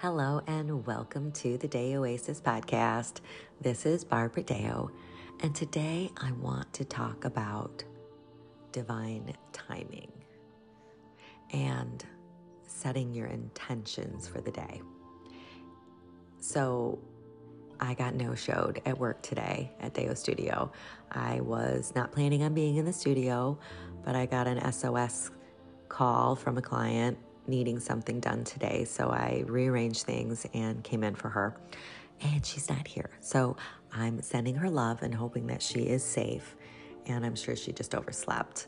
Hello, and welcome to the Day Oasis podcast. This is Barbara Deyo, and today I want to talk about divine timing and setting your intentions for the day. So, I got no showed at work today at Deyo Studio. I was not planning on being in the studio, but I got an SOS call from a client needing something done today. So I rearranged things and came in for her. And she's not here. So I'm sending her love and hoping that she is safe. And I'm sure she just overslept.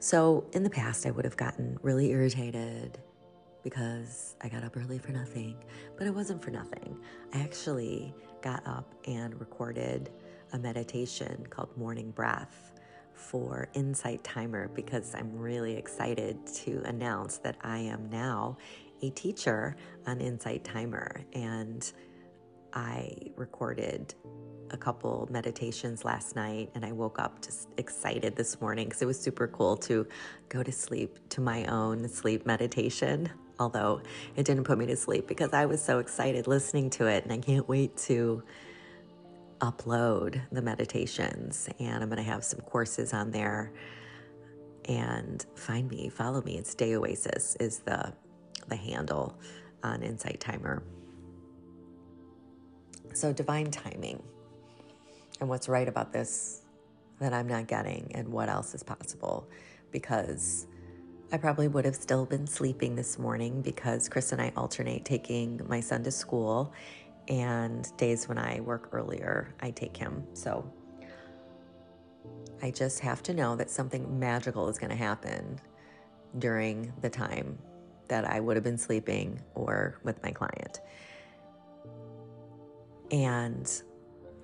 So in the past, I would have gotten really irritated because I got up early for nothing, but it wasn't for nothing. I actually got up and recorded a meditation called Morning Breath for Insight Timer because I'm really excited to announce that I am now a teacher on Insight Timer. And I recorded a couple meditations last night and I woke up just excited this morning because it was super cool to go to sleep to my own sleep meditation. Although it didn't put me to sleep because I was so excited listening to it and I can't wait to upload the meditations and I'm going to have some courses on there and find me, follow me. It's Day Oasis is the the handle on Insight Timer. So divine timing and what's right about this that I'm not getting and what else is possible because I probably would have still been sleeping this morning because Chris and I alternate taking my son to school and days when I work earlier, I take him. So I just have to know that something magical is going to happen during the time that I would have been sleeping or with my client. And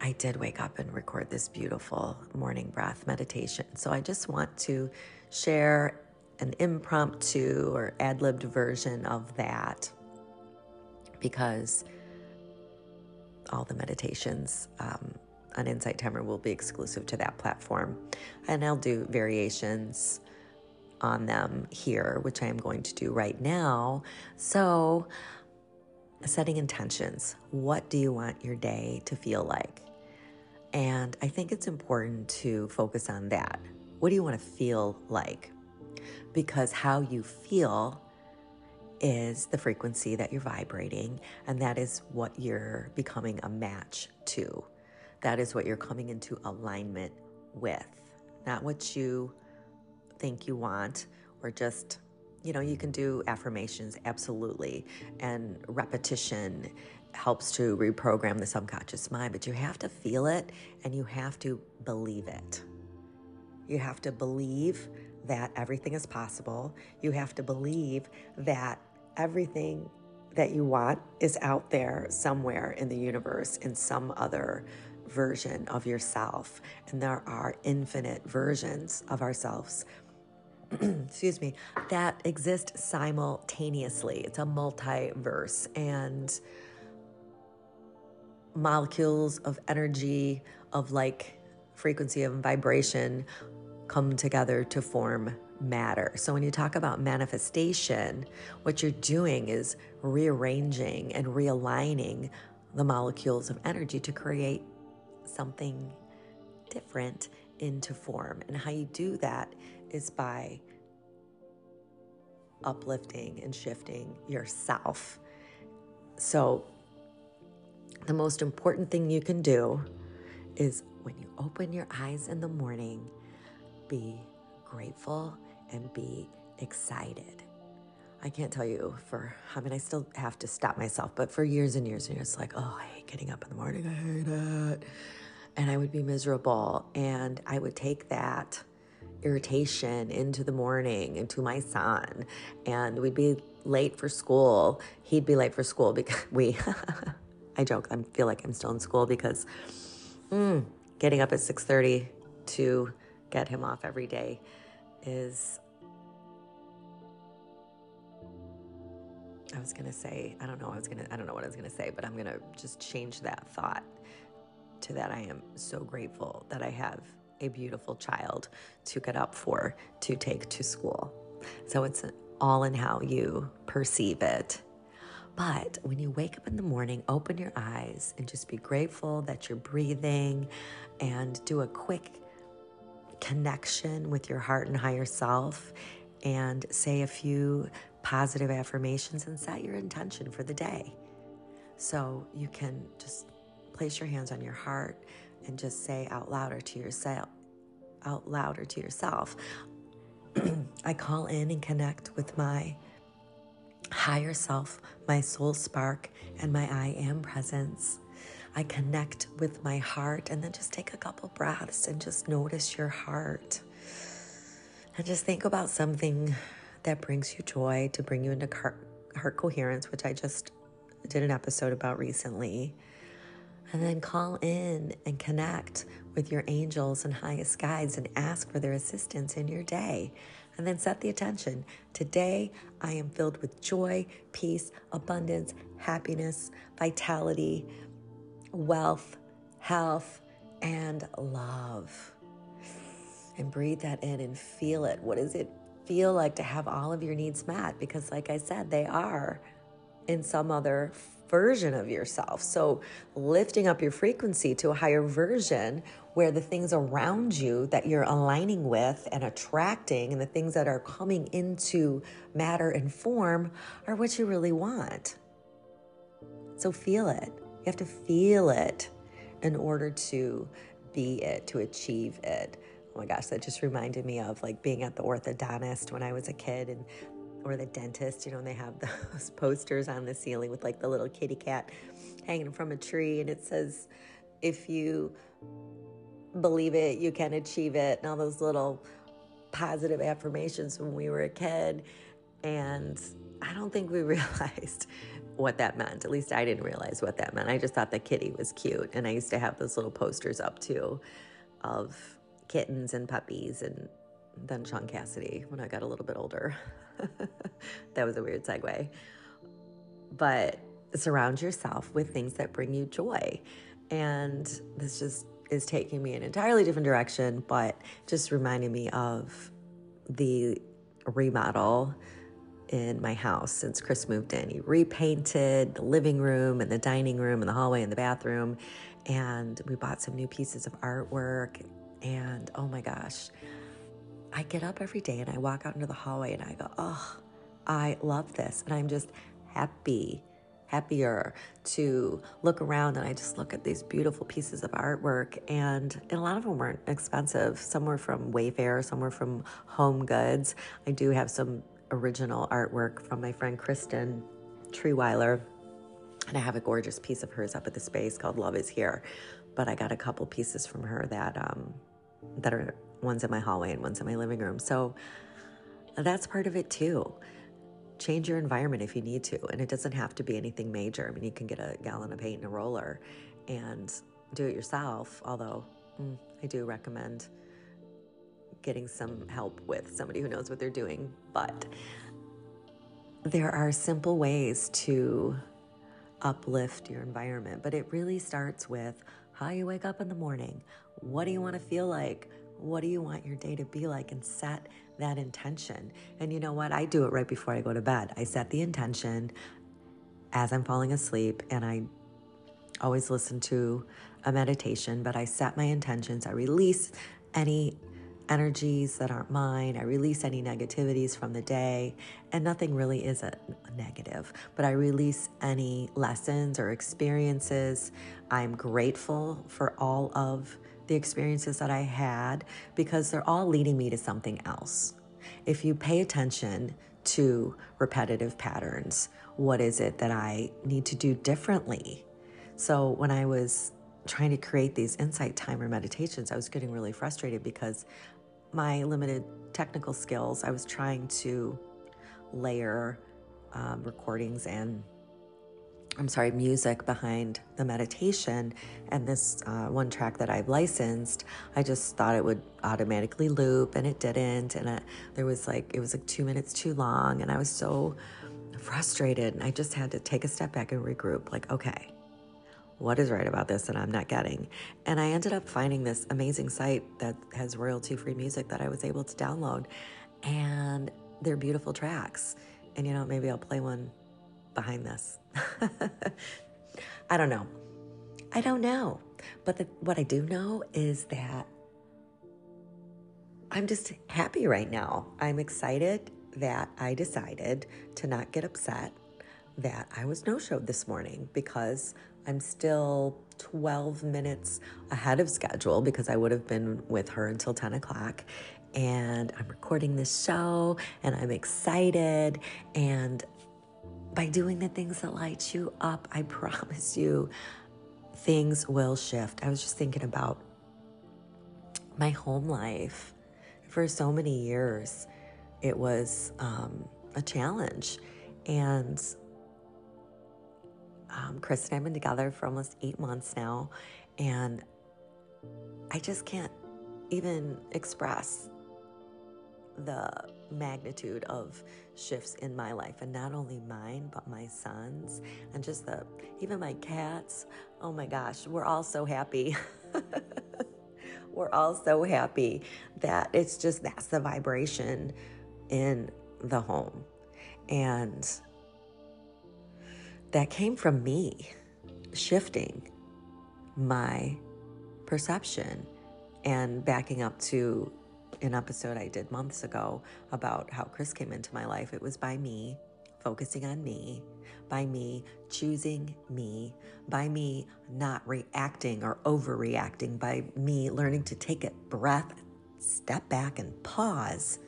I did wake up and record this beautiful morning breath meditation. So I just want to share an impromptu or ad libbed version of that because all the meditations um, on Insight Timer will be exclusive to that platform. And I'll do variations on them here, which I am going to do right now. So, setting intentions. What do you want your day to feel like? And I think it's important to focus on that. What do you want to feel like? Because how you feel is the frequency that you're vibrating, and that is what you're becoming a match to. That is what you're coming into alignment with, not what you think you want or just, you know, you can do affirmations, absolutely, and repetition helps to reprogram the subconscious mind, but you have to feel it and you have to believe it. You have to believe that everything is possible. You have to believe that everything that you want is out there somewhere in the universe in some other version of yourself. And there are infinite versions of ourselves, excuse me, that exist simultaneously. It's a multiverse. And molecules of energy, of like frequency of vibration, come together to form matter. So when you talk about manifestation, what you're doing is rearranging and realigning the molecules of energy to create something different into form. And how you do that is by uplifting and shifting yourself. So, the most important thing you can do is when you open your eyes in the morning, be grateful and be excited. I can't tell you for, I mean, I still have to stop myself, but for years and years and years, like, oh, I hate getting up in the morning. I hate it. And I would be miserable. And I would take that irritation into the morning into my son. And we'd be late for school. He'd be late for school because we, I joke, I feel like I'm still in school because mm, getting up at 6.30 to get him off every day is I was gonna say, I don't know, I was gonna, I don't know what I was gonna say, but I'm gonna just change that thought to that I am so grateful that I have a beautiful child to get up for, to take to school. So it's all in how you perceive it. But when you wake up in the morning, open your eyes and just be grateful that you're breathing and do a quick connection with your heart and higher self and say a few positive affirmations and set your intention for the day. So you can just place your hands on your heart and just say out louder to yourself out louder to yourself I call in and connect with my higher self, my soul spark, and my I am presence. I connect with my heart and then just take a couple breaths and just notice your heart. And just think about something that brings you joy to bring you into heart coherence, which I just did an episode about recently. And then call in and connect with your angels and highest guides and ask for their assistance in your day. And then set the attention. Today, I am filled with joy, peace, abundance, happiness, vitality, wealth, health, and love. And breathe that in and feel it. What does it feel like to have all of your needs met? Because, like I said, they are in some other version of yourself. So, lifting up your frequency to a higher version where the things around you that you're aligning with and attracting and the things that are coming into matter and form are what you really want. So, feel it. You have to feel it in order to be it, to achieve it. Oh my gosh, that just reminded me of like being at the orthodontist when I was a kid and or the dentist, you know, and they have those posters on the ceiling with like the little kitty cat hanging from a tree, and it says, if you believe it, you can achieve it, and all those little positive affirmations when we were a kid. And I don't think we realized what that meant. At least I didn't realize what that meant. I just thought the kitty was cute. And I used to have those little posters up too of kittens and puppies and then Shaun Cassidy when I got a little bit older. that was a weird segue. But surround yourself with things that bring you joy. And this just is taking me in an entirely different direction, but just reminding me of the remodel in my house since Chris moved in. He repainted the living room and the dining room and the hallway and the bathroom. And we bought some new pieces of artwork. And oh my gosh, I get up every day and I walk out into the hallway and I go, oh, I love this. And I'm just happy, happier to look around and I just look at these beautiful pieces of artwork. And, and a lot of them weren't expensive. Some were from Wayfair, some were from Home Goods. I do have some original artwork from my friend Kristen Treeweiler. And I have a gorgeous piece of hers up at the space called Love is Here. But I got a couple pieces from her that um, that are one's in my hallway and one's in my living room. So that's part of it too. Change your environment if you need to. And it doesn't have to be anything major. I mean, you can get a gallon of paint and a roller and do it yourself. Although mm, I do recommend getting some help with somebody who knows what they're doing. But there are simple ways to uplift your environment. But it really starts with how you wake up in the morning. What do you want to feel like? What do you want your day to be like? And set that intention. And you know what? I do it right before I go to bed. I set the intention as I'm falling asleep, and I always listen to a meditation, but I set my intentions. I release any energies that aren't mine. I release any negativities from the day, and nothing really is a, negative, but I release any lessons or experiences. I'm grateful for all of the experiences that I had because they're all leading me to something else. If you pay attention to repetitive patterns, what is it that I need to do differently? So when I was trying to create these insight timer meditations, I was getting really frustrated because my limited technical skills, I was trying to layer um, recordings and I'm sorry, music behind the meditation. And this uh, one track that I've licensed, I just thought it would automatically loop and it didn't. And it, there was like, it was like two minutes too long. And I was so frustrated. And I just had to take a step back and regroup like, okay, what is right about this that I'm not getting? And I ended up finding this amazing site that has royalty free music that I was able to download. And they're beautiful tracks. And, you know, maybe I'll play one behind this. I don't know. I don't know. But the, what I do know is that I'm just happy right now. I'm excited that I decided to not get upset that I was no showed this morning because I'm still 12 minutes ahead of schedule because I would have been with her until 10 o'clock. And I'm recording this show and I'm excited. And by doing the things that light you up, I promise you, things will shift. I was just thinking about my home life for so many years. It was um, a challenge. And um, Chris and I have been together for almost eight months now, and I just can't even express the magnitude of shifts in my life and not only mine but my sons and just the even my cats. Oh my gosh we're all so happy. We're all so happy that it's just that's the vibration in the home. And that came from me shifting my perception and backing up to an episode I did months ago about how Chris came into my life. It was by me focusing on me, by me choosing me, by me not reacting or overreacting, by me learning to take a breath, step back, and pause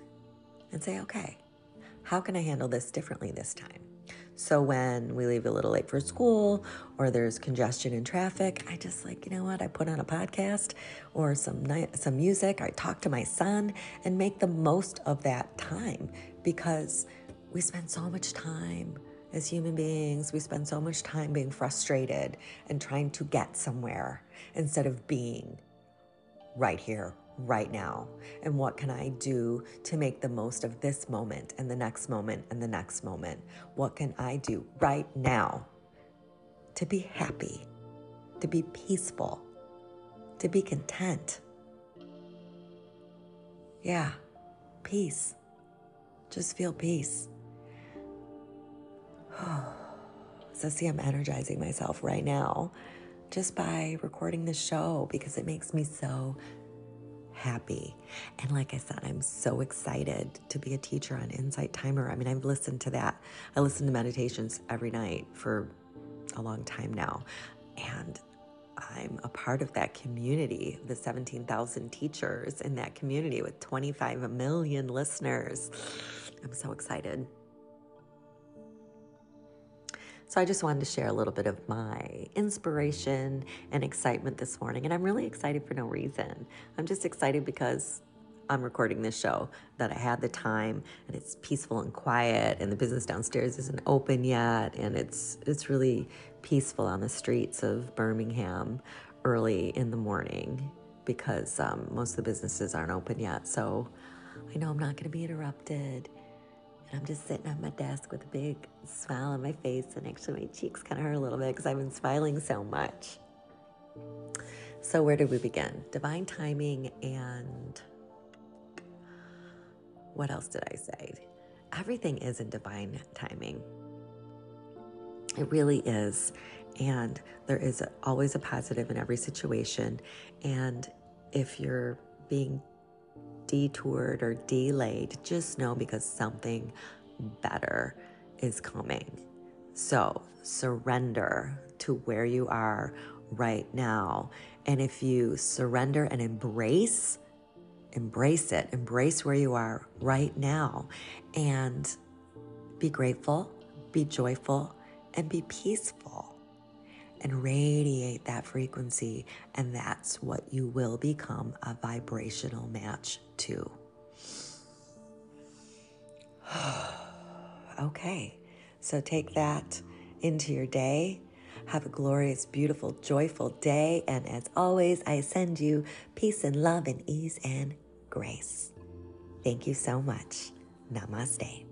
and say, okay, how can I handle this differently this time? So when we leave a little late for school or there's congestion in traffic, I just like, you know what? I put on a podcast or some night, some music. I talk to my son and make the most of that time because we spend so much time as human beings, we spend so much time being frustrated and trying to get somewhere instead of being right here, right now? And what can I do to make the most of this moment and the next moment and the next moment? What can I do right now to be happy, to be peaceful, to be content? Yeah, peace. Just feel peace. so, see, I'm energizing myself right now just by recording this show because it makes me so happy. And like I said, I'm so excited to be a teacher on Insight Timer. I mean, I've listened to that. I listen to meditations every night for a long time now. And I'm a part of that community, the 17,000 teachers in that community with 25 million listeners. I'm so excited. So I just wanted to share a little bit of my inspiration and excitement this morning. And I'm really excited for no reason. I'm just excited because I'm recording this show, that I had the time and it's peaceful and quiet and the business downstairs isn't open yet and it's it's really peaceful on the streets of Birmingham early in the morning because um, most of the businesses aren't open yet. So I know I'm not going to be interrupted and I'm just sitting at my desk with a big smile on my face, and actually, my cheeks kind of hurt a little bit because I've been smiling so much. So, where did we begin? Divine timing, and what else did I say? Everything is in divine timing. It really is. And there is always a positive in every situation. And if you're being detoured or delayed, just know because something better is coming. So surrender to where you are right now. And if you surrender and embrace, embrace it, embrace where you are right now, and be grateful, be joyful, and be peaceful and radiate that frequency. And that's what you will become a vibrational match to. okay, so take that into your day. Have a glorious, beautiful, joyful day. And as always, I send you peace and love and ease and grace. Thank you so much. Namaste.